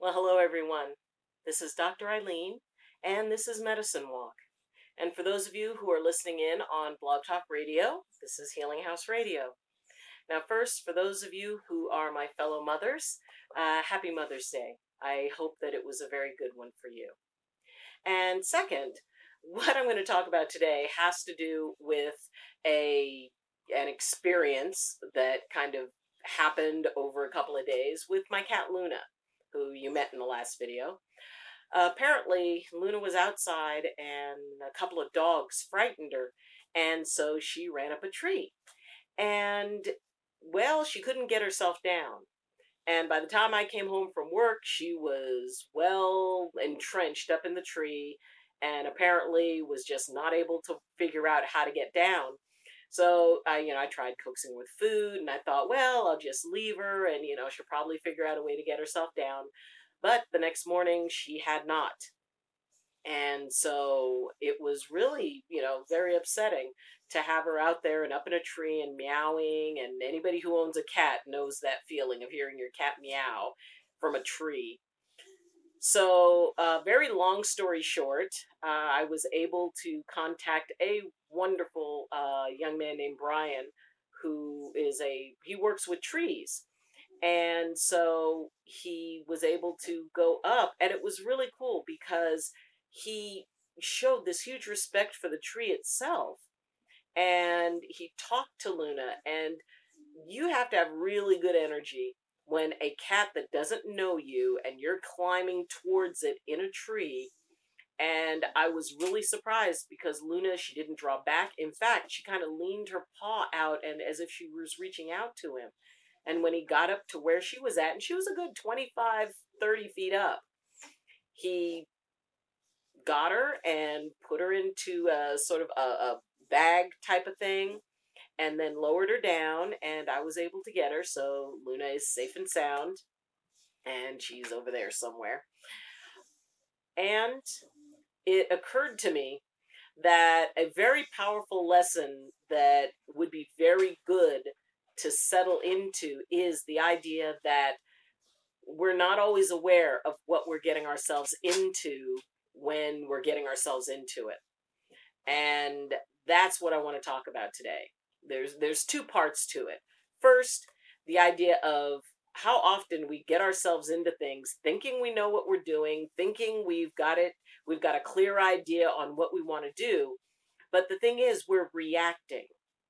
Well, hello everyone. This is Dr. Ayleen, and this is Medicine Walk. And for those of you who are listening in on Blog Talk Radio, this is Healing House Radio. Now, first, for those of you who are my fellow mothers, uh, happy Mother's Day. I hope that it was a very good one for you. And second, what I'm going to talk about today has to do with a an experience that kind of happened over a couple of days with my cat Luna, who you met in the last video. Uh, apparently, Luna was outside and a couple of dogs frightened her, and so she ran up a tree. And, well, she couldn't get herself down. And by the time I came home from work, she was well entrenched up in the tree and apparently was just not able to figure out how to get down. So I, you know, I tried coaxing with food and I thought, well, I'll just leave her and, you know, she'll probably figure out a way to get herself down. But the next morning she had not. And so it was really, you know, very upsetting to have her out there and up in a tree and meowing. And anybody who owns a cat knows that feeling of hearing your cat meow from a tree. So, uh, very long story short, uh, I was able to contact a wonderful uh, young man named Brian, who is a he works with trees, and so he was able to go up, and it was really cool because he showed this huge respect for the tree itself, and he talked to Luna, and you have to have really good energy when a cat that doesn't know you and you're climbing towards it in a tree and I was really surprised because Luna she didn't draw back. In fact, she kind of leaned her paw out and as if she was reaching out to him. And when he got up to where she was at, and she was a good 25, 30 feet up, he got her and put her into a sort of a, a bag type of thing and then lowered her down and I was able to get her so Luna is safe and sound and she's over there somewhere. And it occurred to me that a very powerful lesson that would be very good to settle into is the idea that we're not always aware of what we're getting ourselves into when we're getting ourselves into it. And that's what I want to talk about today. There's there's two parts to it. First, the idea of how often we get ourselves into things thinking we know what we're doing, thinking we've got it, we've got a clear idea on what we want to do. But the thing is, we're reacting.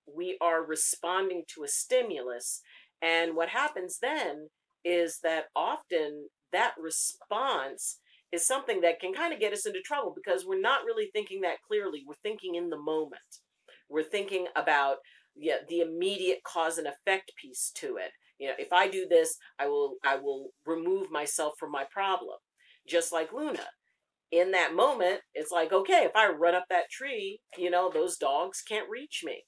We are responding to a stimulus. And what happens then is that often that response is something that can kind of get us into trouble because we're not really thinking that clearly. We're thinking in the moment. We're thinking about yeah, the immediate cause and effect piece to it. You know, if I do this, I will I will remove myself from my problem. Just like Luna. In that moment, it's like, okay, if I run up that tree, you know, those dogs can't reach me.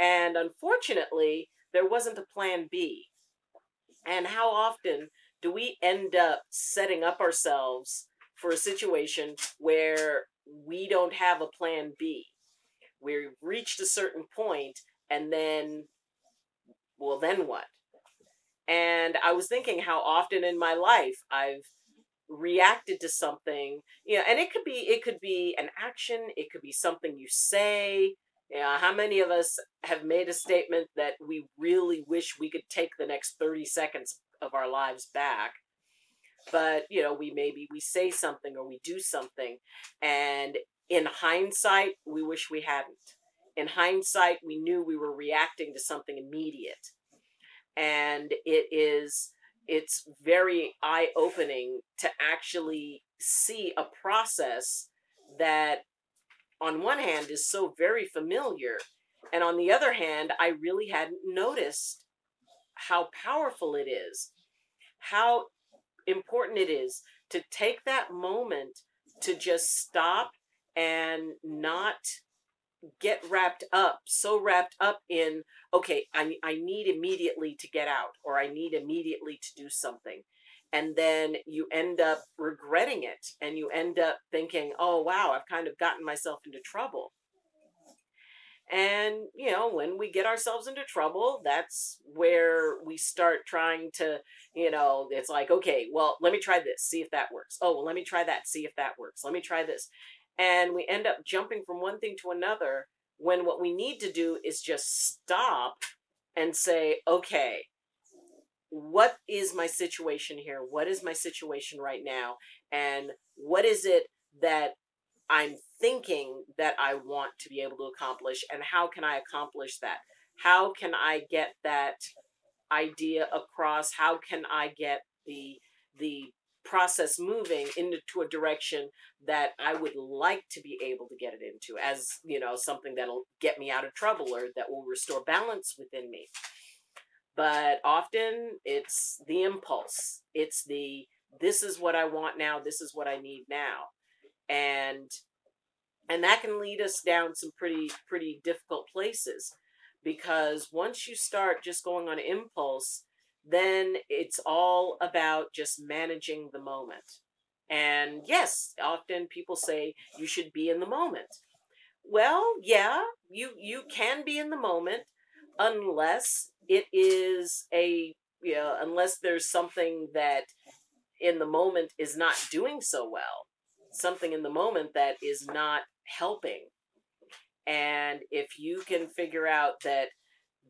And unfortunately, there wasn't a plan B. And how often do we end up setting up ourselves for a situation where we don't have a plan B? We've reached a certain point and then well then what? And i was thinking how often in my life i've reacted to something you know and it could be it could be an action it could be something you say. You know, how many of us have made a statement that we really wish we could take the next 30 seconds of our lives back? But you know we maybe we say something or we do something and in hindsight we wish we hadn't in hindsight, we knew we were reacting to something immediate. And it is, it's very eye opening to actually see a process that, on one hand, is so very familiar. And on the other hand, I really hadn't noticed how powerful it is, how important it is to take that moment to just stop and not get wrapped up, so wrapped up in, okay, I, I need immediately to get out or I need immediately to do something. And then you end up regretting it and you end up thinking, oh, wow, I've kind of gotten myself into trouble. And, you know, when we get ourselves into trouble, that's where we start trying to, you know, it's like, okay, well, let me try this, see if that works. Oh, well, let me try that, see if that works. Let me try this. And we end up jumping from one thing to another when what we need to do is just stop and say, okay, what is my situation here? What is my situation right now? And what is it that I'm thinking that I want to be able to accomplish? And how can I accomplish that? How can I get that idea across? How can I get the the process moving into a direction that I would like to be able to get it into as, you know, something that'll get me out of trouble or that will restore balance within me. But often it's the impulse. It's the this is what i want now. This is what i need now. And and that can lead us down some pretty pretty difficult places because once you start just going on impulse then it's all about just managing the moment. And yes often people say you should be in the moment. Well yeah you you can be in the moment unless it is a you know unless there's something that in the moment is not doing so well something in the moment that is not helping. And if you can figure out that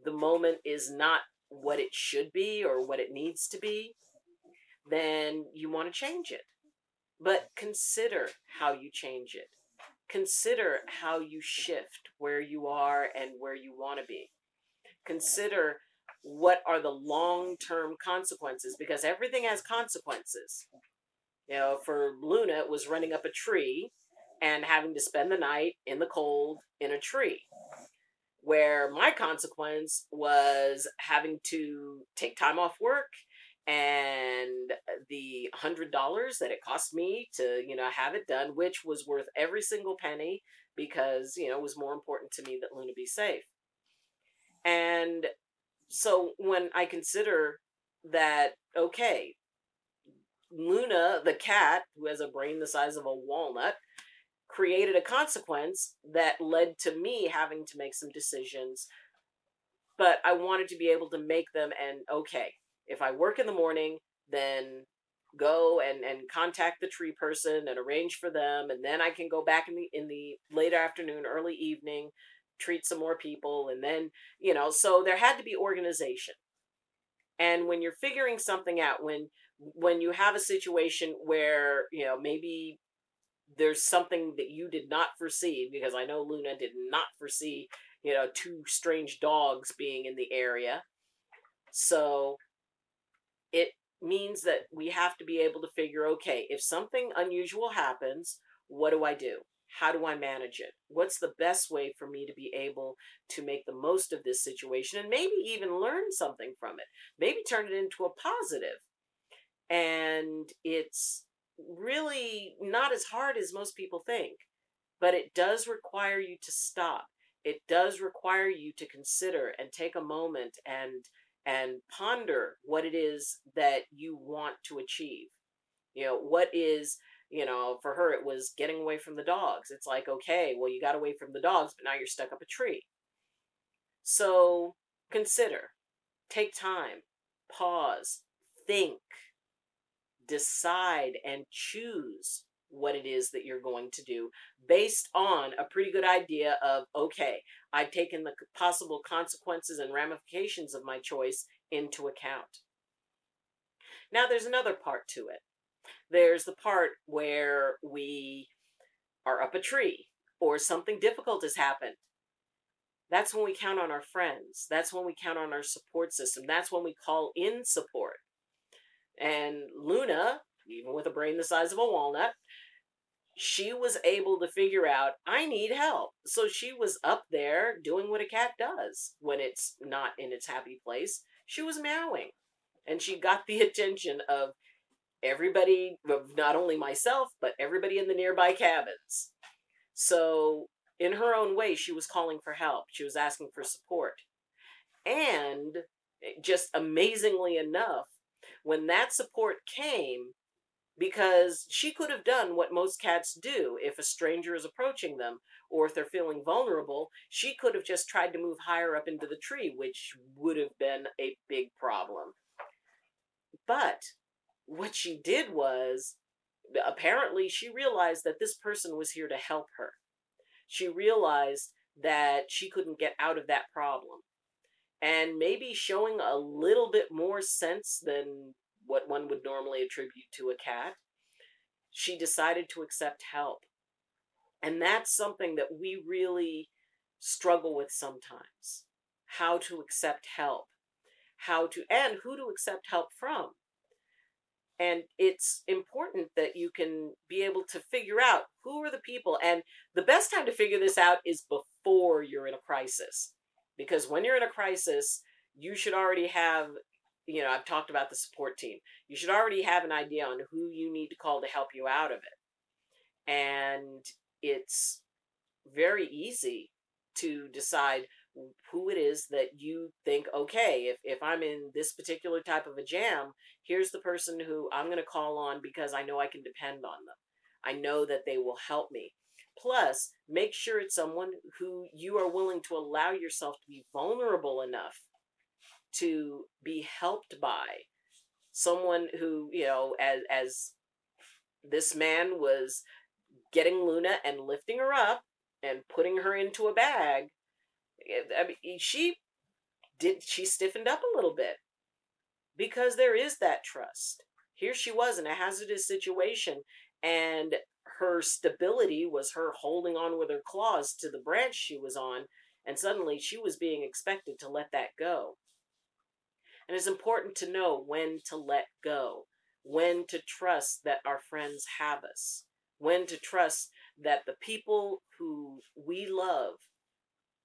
the moment is not what it should be or what it needs to be then you want to change it but consider how you change it consider how you shift where you are and where you want to be consider what are the long term consequences because everything has consequences. You know, for Luna, it was running up a tree and having to spend the night in the cold in a tree. Where my consequence was having to take time off work and the hundred dollars that it cost me to, you know, have it done, which was worth every single penny because, you know, it was more important to me that Luna be safe. And so when I consider that, okay, Luna, the cat, who has a brain the size of a walnut, created a consequence that led to me having to make some decisions. But I wanted to be able to make them, and okay, if I work in the morning, then go and, and contact the tree person and arrange for them, and then I can go back in the in the late afternoon, early evening treat some more people and then you know so there had to be organization and when you're figuring something out when when you have a situation where you know maybe there's something that you did not foresee because i know luna did not foresee you know two strange dogs being in the area so it means that we have to be able to figure okay if something unusual happens what do i do how do I manage it? What's the best way for me to be able to make the most of this situation and maybe even learn something from it? Maybe turn it into a positive. And it's really not as hard as most people think, but it does require you to stop. It does require you to consider and take a moment and and ponder what it is that you want to achieve. You know, what is you know, for her, it was getting away from the dogs. It's like, okay, well, you got away from the dogs, but now you're stuck up a tree. So consider, take time, pause, think, decide, and choose what it is that you're going to do based on a pretty good idea of, okay, I've taken the possible consequences and ramifications of my choice into account. Now, there's another part to it there's the part where we are up a tree or something difficult has happened. That's when we count on our friends. That's when we count on our support system. That's when we call in support. And Luna, even with a brain the size of a walnut, she was able to figure out I need help. So she was up there doing what a cat does when it's not in its happy place. She was meowing. And she got the attention of everybody, not only myself, but everybody in the nearby cabins. So, in her own way, she was calling for help. She was asking for support. And eh, just amazingly enough, when that support came, because she could have done what most cats do if a stranger is approaching them or if they're feeling vulnerable. She could have just tried to move higher up into the tree, which would have been a big problem. But what she did was apparently she realized that this person was here to help her. She realized that she couldn't get out of that problem. And maybe showing a little bit more sense than what one would normally attribute to a cat, she decided to accept help. And that's something that we really struggle with sometimes how to accept help, how to, and who to accept help from. And it's important that you can be able to figure out who are the people. And the best time to figure this out is before you're in a crisis. Because when you're in a crisis, you should already have you know, I've talked about the support team. You should already have an idea on who you need to call to help you out of it. And it's very easy to decide who it is that you think, okay, if, if I'm in this particular type of a jam, here's the person who I'm going to call on because I know I can depend on them. I know that they will help me. Plus, make sure it's someone who you are willing to allow yourself to be vulnerable enough to be helped by. Someone who you know as as this man was getting Luna and lifting her up and putting her into a bag eh, I mean she did she stiffened up a little bit because there is that trust. Here she was in a hazardous situation and her stability was her holding on with her claws to the branch she was on and suddenly she was being expected to let that go and it's important to know when to let go, when to trust that our friends have us, when to trust that the people who we love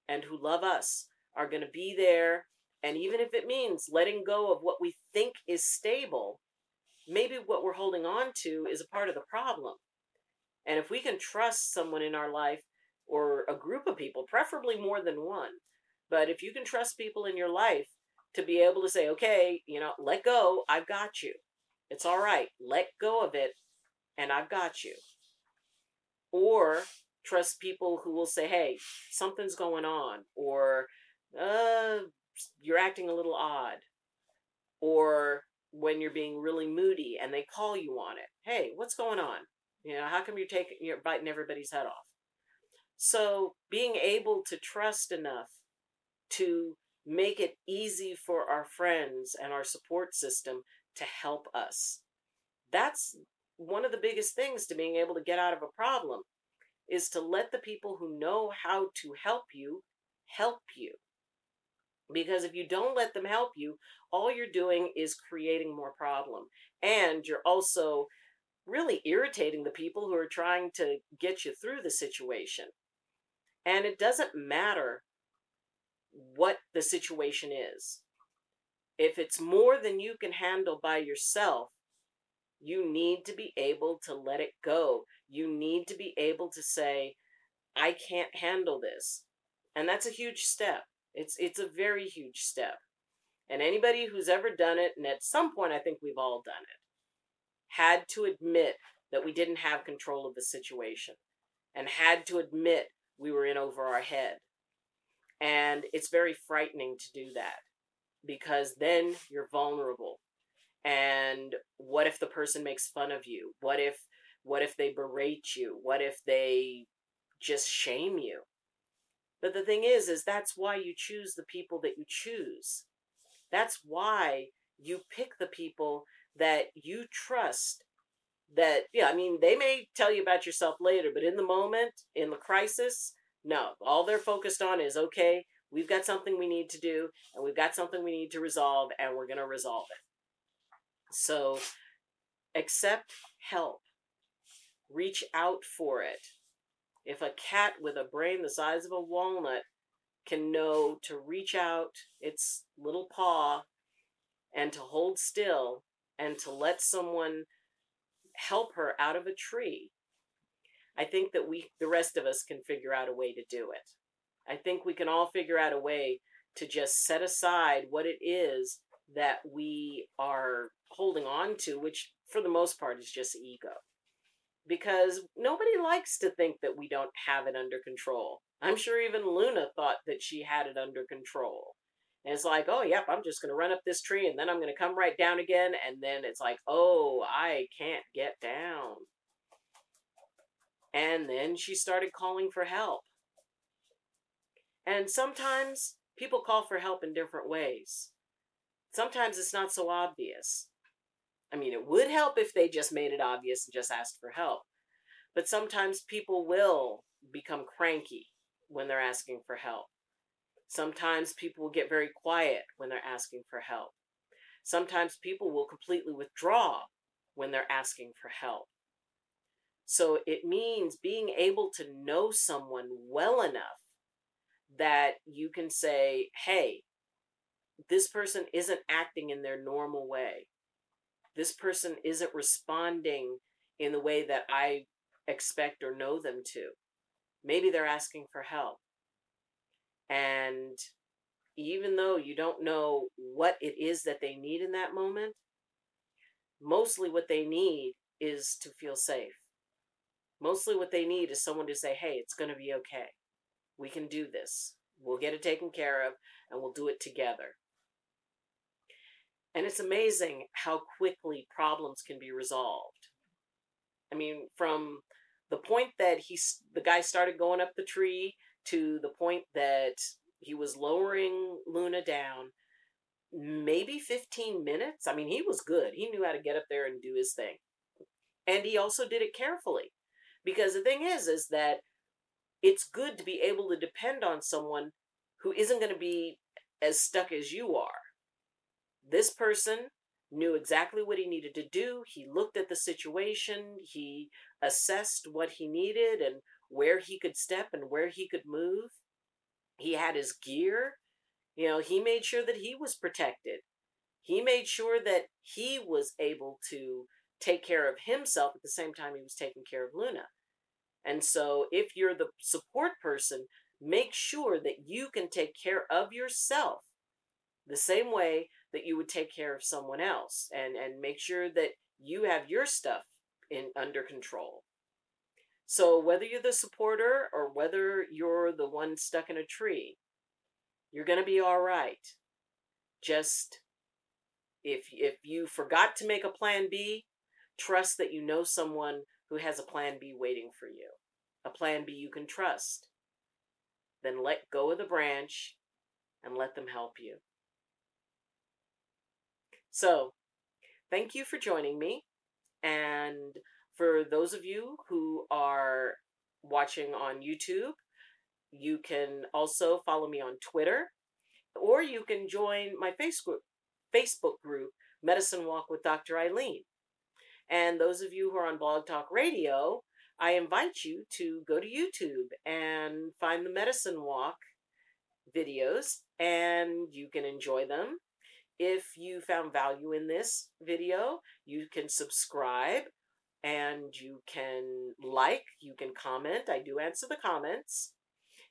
and who love us are going to be there. And even if it means letting go of what we think is stable, maybe what we're holding on to is a part of the problem. And if we can trust someone in our life or a group of people, preferably more than one, but if you can trust people in your life to be able to say, okay, you know, let go, I've got you. It's all right. Let go of it, and I've got you. Or trust people who will say, hey, something's going on, or uh, you're acting a little odd. Or when you're being really moody and they call you on it. Hey, what's going on? You know, how come you're taking you're biting everybody's head off? So being able to trust enough to make it easy for our friends and our support system to help us. That's one of the biggest things to being able to get out of a problem is to let the people who know how to help you help you. Because if you don't let them help you, all you're doing is creating more problem. And you're also really irritating the people who are trying to get you through the situation. And it doesn't matter what the situation is. If it's more than you can handle by yourself, you need to be able to let it go. You need to be able to say, I can't handle this. And that's a huge step. It's it's a very huge step. And anybody who's ever done it, and at some point I think we've all done it, had to admit that we didn't have control of the situation and had to admit we were in over our head and it's very frightening to do that because then you're vulnerable. And what if the person makes fun of you? What if what if they berate you? What if they just shame you? But the thing is is that's why you choose the people that you choose. That's why you pick the people that you trust that yeah i mean they may tell you about yourself later but in the moment in the crisis no, all they're focused on is okay, we've got something we need to do, and we've got something we need to resolve, and we're going to resolve it. So accept help, reach out for it. If a cat with a brain the size of a walnut can know to reach out its little paw and to hold still and to let someone help her out of a tree, I think that we, the rest of us, can figure out a way to do it. I think we can all figure out a way to just set aside what it is that we are holding on to, which for the most part is just ego. Because nobody likes to think that we don't have it under control. I'm sure even Luna thought that she had it under control. And it's like, oh, yep, I'm just going to run up this tree and then I'm going to come right down again. And then it's like, oh, I can't get down. And then she started calling for help. And sometimes people call for help in different ways. Sometimes it's not so obvious. I mean, it would help if they just made it obvious and just asked for help. But sometimes people will become cranky when they're asking for help. Sometimes people will get very quiet when they're asking for help. Sometimes people will completely withdraw when they're asking for help. So it means being able to know someone well enough that you can say, hey, this person isn't acting in their normal way. This person isn't responding in the way that I expect or know them to. Maybe they're asking for help. And even though you don't know what it is that they need in that moment, mostly what they need is to feel safe. Mostly what they need is someone to say, hey, it's going to be okay. We can do this. We'll get it taken care of and we'll do it together. And it's amazing how quickly problems can be resolved. I mean, from the point that he, the guy started going up the tree to the point that he was lowering Luna down, maybe 15 minutes. I mean, he was good. He knew how to get up there and do his thing. And he also did it carefully. Because the thing is, is that it's good to be able to depend on someone who isn't going to be as stuck as you are. This person knew exactly what he needed to do. He looked at the situation, he assessed what he needed and where he could step and where he could move. He had his gear. You know, he made sure that he was protected. He made sure that he was able to take care of himself at the same time he was taking care of Luna. And so, if you're the support person, make sure that you can take care of yourself the same way that you would take care of someone else and and make sure that you have your stuff in under control so whether you're the supporter or whether you're the one stuck in a tree you're going to be all right just if if you forgot to make a plan B trust that you know someone who has a plan B waiting for you a plan B you can trust then let go of the branch and let them help you. So, thank you for joining me. And for those of you who are watching on YouTube, you can also follow me on Twitter or you can join my Facebook Facebook group Medicine Walk with Dr. Ayleen. And those of you who are on Blog Talk Radio, I invite you to go to YouTube and find the Medicine Walk videos and you can enjoy them. If you found value in this video, you can subscribe and you can like, you can comment. I do answer the comments.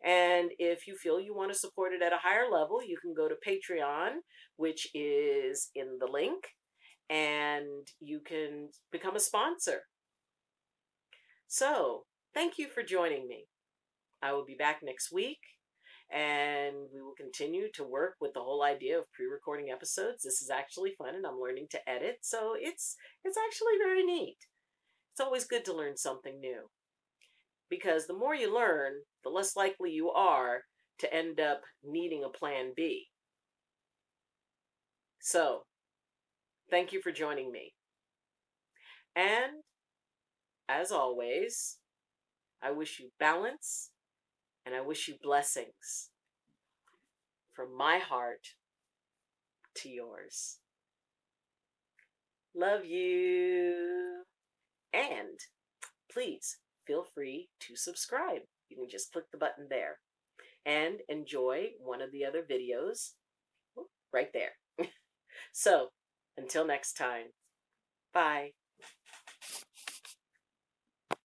And if you feel you want to support it at a higher level, you can go to Patreon, which is in the link, and you can become a sponsor. So, thank you for joining me. I will be back next week and we will continue to work with the whole idea of pre-recording episodes. This is actually fun and I'm learning to edit, so it's it's actually very neat. It's always good to learn something new. Because the more you learn, the less likely you are to end up needing a plan B. So, thank you for joining me. And as always, I wish you balance and I wish you blessings from my heart to yours. Love you. And please feel free to subscribe. You can just click the button there and enjoy one of the other videos right there. so, until next time, bye.